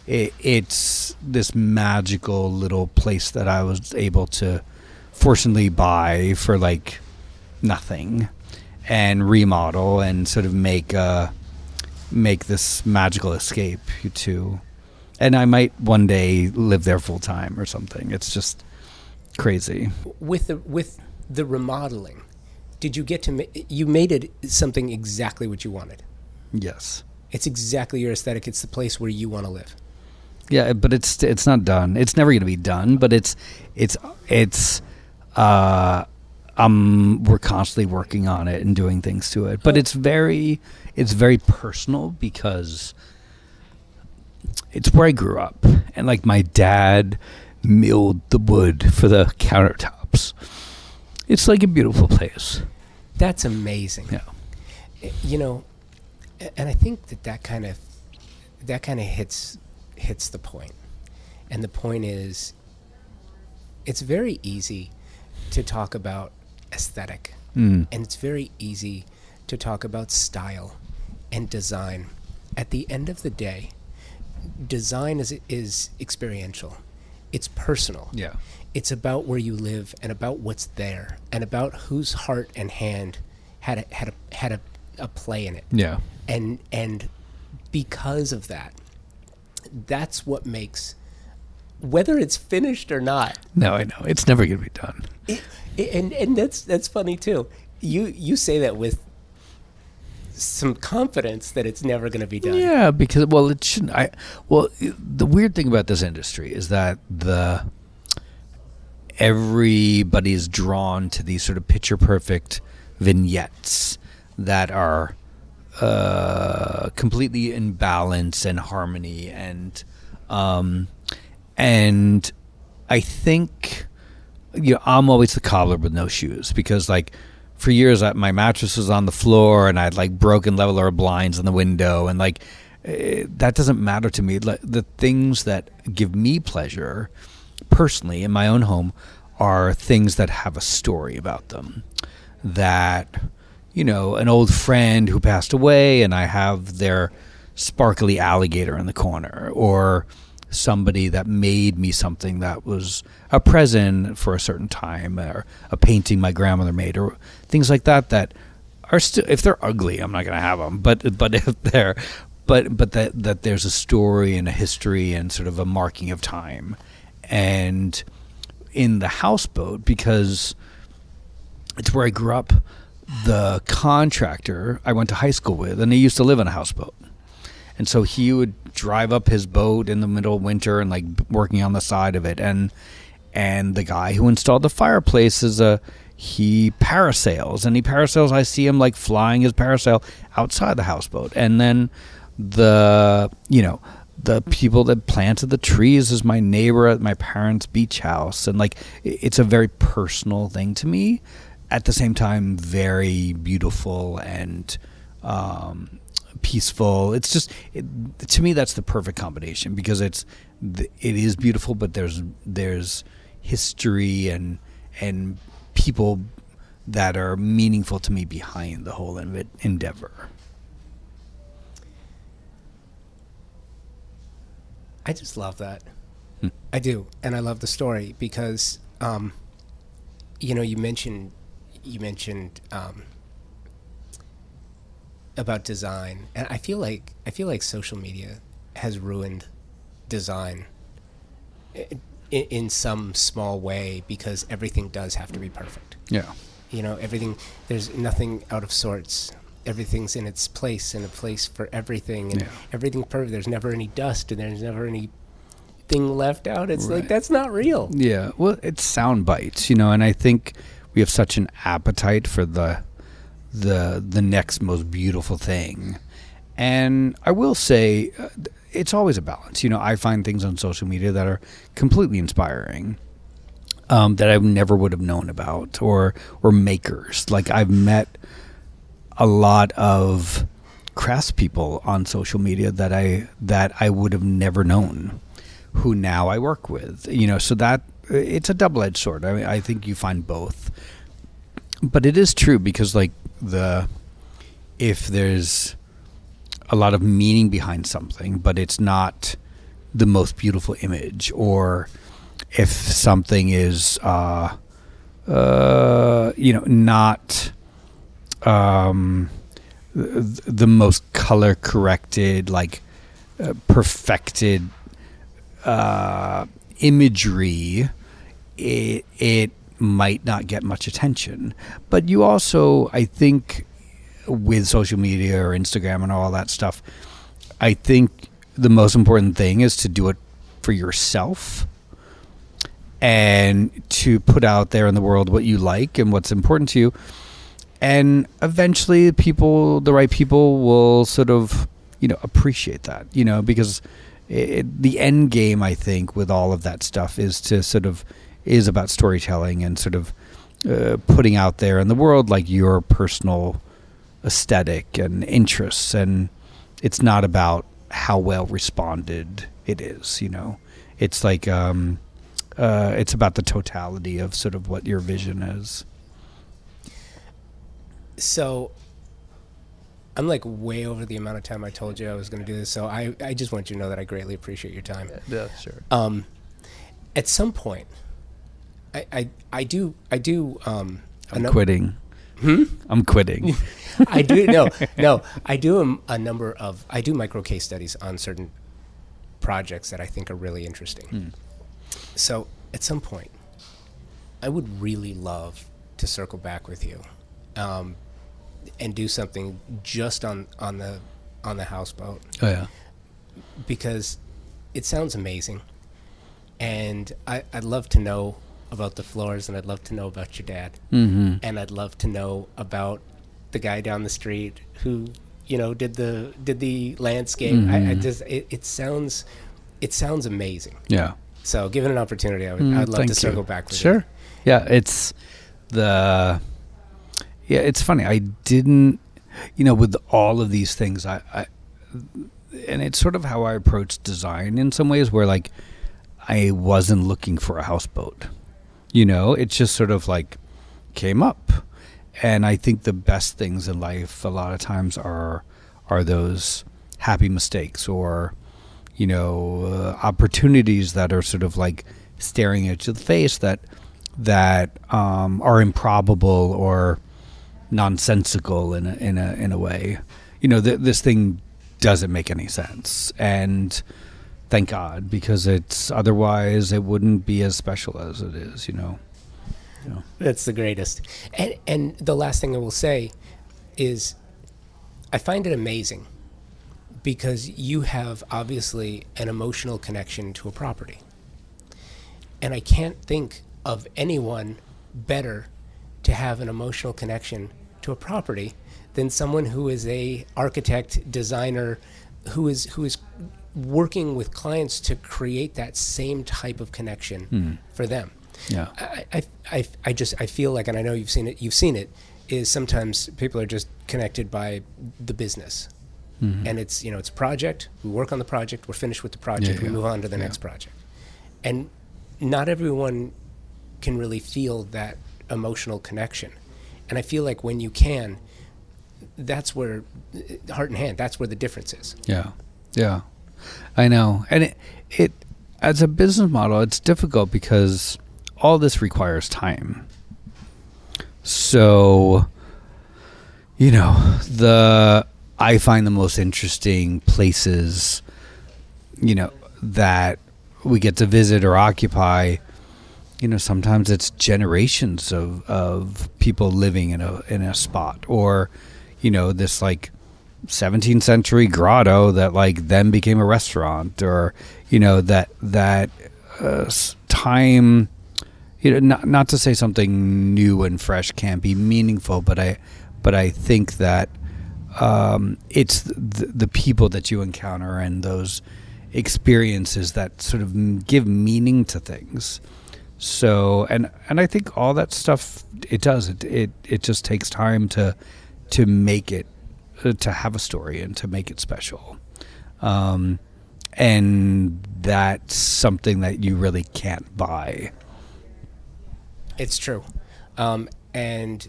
S2: it, it's this magical little place that I was able to fortunately buy for like nothing and remodel and sort of make uh make this magical escape to and I might one day live there full time or something. It's just crazy.
S1: With the with the remodeling, did you get to ma- you made it something exactly what you wanted?
S2: Yes.
S1: It's exactly your aesthetic. It's the place where you want to live.
S2: Yeah, but it's it's not done. It's never going to be done, but it's it's it's uh um we're constantly working on it and doing things to it. But it's very it's very personal because it's where I grew up and like my dad milled the wood for the countertops. It's like a beautiful place.
S1: That's amazing.
S2: Yeah.
S1: you know and i think that that kind of that kind of hits hits the point. and the point is it's very easy to talk about aesthetic
S2: Mm.
S1: and it's very easy to talk about style and design at the end of the day design is is experiential it's personal
S2: Yeah.
S1: it's about where you live and about what's there and about whose heart and hand had a, had a, had a, a play in it
S2: Yeah.
S1: and and because of that that's what makes whether it's finished or not
S2: No, I know. It's never going to be done.
S1: it, and and that's that's funny too you you say that with some confidence that it's never going to be done
S2: Yeah, because well, it shouldn't. I well, the weird thing about this industry is that the everybody is drawn to these sort of picture perfect vignettes that are uh, completely in balance and harmony and um, and I think you know I'm always the cobbler with no shoes because like for years I, my mattress was on the floor and I had like broken Levolor blinds in the window and like eh, that doesn't matter to me. The things that give me pleasure personally in my own home are things that have a story about them that you know an old friend who passed away and I have their sparkly alligator in the corner or somebody that made me something that was a present for a certain time or a painting my grandmother made or things like that that are still if they're ugly I'm not going to have them but but if they're but but that that there's a story and a history and sort of a marking of time. And in the houseboat because it's where I grew up the contractor I went to high school with and he used to live in a houseboat and so he would drive up his boat in the middle of winter and like working on the side of it. And and the guy who installed the fireplace is a he parasails. And he parasails. I see him like flying his parasail outside the houseboat. And then the you know the people that planted the trees is my neighbor at my parents beach house. And like it's a very personal thing to me. At the same time very beautiful and um, peaceful. It's just it, to me that's the perfect combination because it's it is beautiful, but there's there's history and and people that are meaningful to me behind the whole endeavor.
S1: I just love that. Hmm. I do, and I love the story because, um, you know, you mentioned you mentioned um, about design, and I feel like I feel like social media has ruined design in, in some small way because everything does have to be perfect.
S2: Yeah.
S1: You know, everything. There's nothing out of sorts. Everything's in its place, in a place for everything, and
S2: Yeah.
S1: everything's perfect. There's never any dust, and there's never any thing left out. It's like that's not real.
S2: Yeah, well, it's sound bites, you know, and I think we have such an appetite for the the the next most beautiful thing. And I will say uh, it's always a balance. You know, I find things on social media that are completely inspiring. Um, that I never would have known about, or or makers. Like I've met a lot of craftspeople on social media that I that I would have never known, who now I work with. You know, so that it's a double edged sword. I mean, I think you find both, but it is true because like the if there's a lot of meaning behind something, but it's not the most beautiful image, or if something is, uh, uh, you know, not um, the most color corrected, like uh, perfected uh, imagery, it, it might not get much attention. But you also, I think, with social media or Instagram and all that stuff, I think the most important thing is to do it for yourself and to put out there in the world what you like and what's important to you. And eventually, people, the right people, will sort of, you know, appreciate that, you know, because it, the end game, I think, with all of that stuff is to sort of is about storytelling and sort of uh, putting out there in the world like your personal aesthetic and interests, and it's not about how well responded it is. You know, it's like um, uh, it's about the totality of sort of what your vision is.
S1: So I'm like way over the amount of time I told you I was going to do this. So I, I just want you to know that I greatly appreciate your time.
S2: Yeah, sure.
S1: Um, at some point, I, I, I do, I do, um,
S2: I'm
S1: num-
S2: quitting. I'm quitting.
S1: I do, no, no, I do a, a number of, I do micro case studies on certain projects that I think are really interesting. So at some point, I would really love to circle back with you, um, and do something just on, on the, on the houseboat.
S2: oh yeah.
S1: because it sounds amazing, and I, I'd love to know about the floors, and I'd love to know about your dad,
S2: Mm-hmm.
S1: and I'd love to know about the guy down the street who you know did the did the landscape. I, I
S2: Mhm.
S1: just it, it sounds it sounds amazing.
S2: Yeah.
S1: So given an opportunity, I would
S2: Mm,
S1: I'd love to
S2: you.
S1: circle back with you.
S2: Sure. Yeah, it's the yeah, it's funny. I didn't you know, with all of these things I, I and it's sort of how I approach design in some ways where like I wasn't looking for a houseboat. You know, it just sort of like came up. And I think the best things in life a lot of times are are those happy mistakes or you know uh, opportunities that are sort of like staring at you the face that that um, are improbable or nonsensical in a, in a in a way. You know, th- this thing doesn't make any sense, and thank God because it's otherwise it wouldn't be as special as it is. You know.
S1: That's the greatest. And and the last thing I will say is I find it amazing because you have obviously an emotional connection to a property. And I can't think of anyone better to have an emotional connection to a property than someone who is a architect, designer, who is who is working with clients to create that same type of connection hmm. for them.
S2: Yeah.
S1: I, I, I, I just I feel like, and I know you've seen it. You've seen it. Is sometimes people are just connected by the business, mm-hmm. and it's you know it's a project. We work on the project. We're finished with the project.
S2: Yeah,
S1: we
S2: yeah.
S1: move on to the
S2: Yeah.
S1: next project, and not everyone can really feel that emotional connection. And I feel like when you can, that's where heart and hand. That's where the difference is.
S2: Yeah, yeah. I know, and it, it as a business model, it's difficult because all this requires time. So, you know, the I find the most interesting places, you know, that we get to visit or occupy. You know, sometimes it's generations of, of people living in a in a spot, or you know, this like 17th century grotto that like then became a restaurant, or you know that that uh, time you know, not not to say something new and fresh can't be meaningful, but I but I think that um, it's the, the people that you encounter and those experiences that sort of give meaning to things. So and and I think all that stuff it does it it it just takes time to to make it to have a story and to make it special. Um, and that's something that you really can't buy.
S1: It's true. Um, and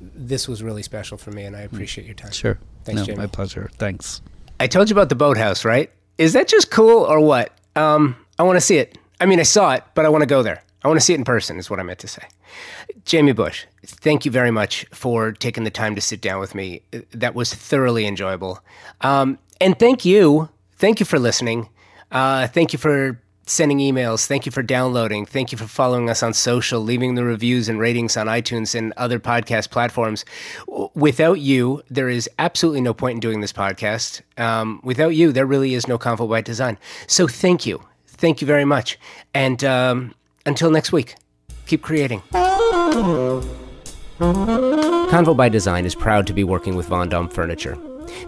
S1: this was really special for me, and I appreciate your time.
S2: Sure.
S1: Thanks,
S2: no,
S1: Jamie.
S2: My pleasure. Thanks.
S1: I told you about the boathouse, right? Is that just cool or what? Um, I want to see it. I mean, I saw it, but I want to go there. I want to see it in person, is what I meant to say. Jamie Bush, thank you very much for taking the time to sit down with me. That was thoroughly enjoyable. Um, and thank you. Thank you for listening. Uh, thank you for sending emails. Thank you for downloading. Thank you for following us on social, leaving the reviews and ratings on iTunes and other podcast platforms. Without you, there is absolutely no point in doing this podcast. Um, without you, there really is no Convo by Design. So thank you. Thank you very much. And um, until next week, keep creating. Convo by Design is proud to be working with Vondom Furniture.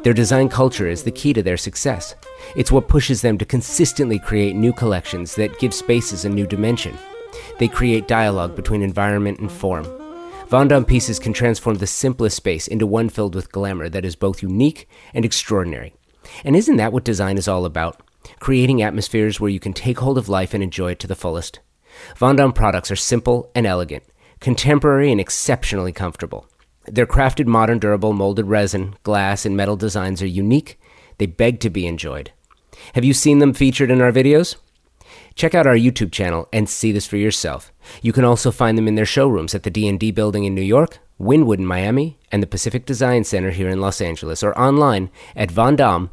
S1: Their design culture is the key to their success. It's what pushes them to consistently create new collections that give spaces a new dimension. They create dialogue between environment and form. Vondom pieces can transform the simplest space into one filled with glamour that is both unique and extraordinary. And isn't that what design is all about? Creating atmospheres where you can take hold of life and enjoy it to the fullest. Von products are simple and elegant, contemporary and exceptionally comfortable. Their crafted modern durable molded resin, glass, and metal designs are unique. They beg to be enjoyed. Have you seen them featured in our videos? Check out our YouTube channel and see this for yourself. You can also find them in their showrooms at the D&D building in New York, Wynwood in Miami, and the Pacific Design Center here in Los Angeles or online at vondom.com.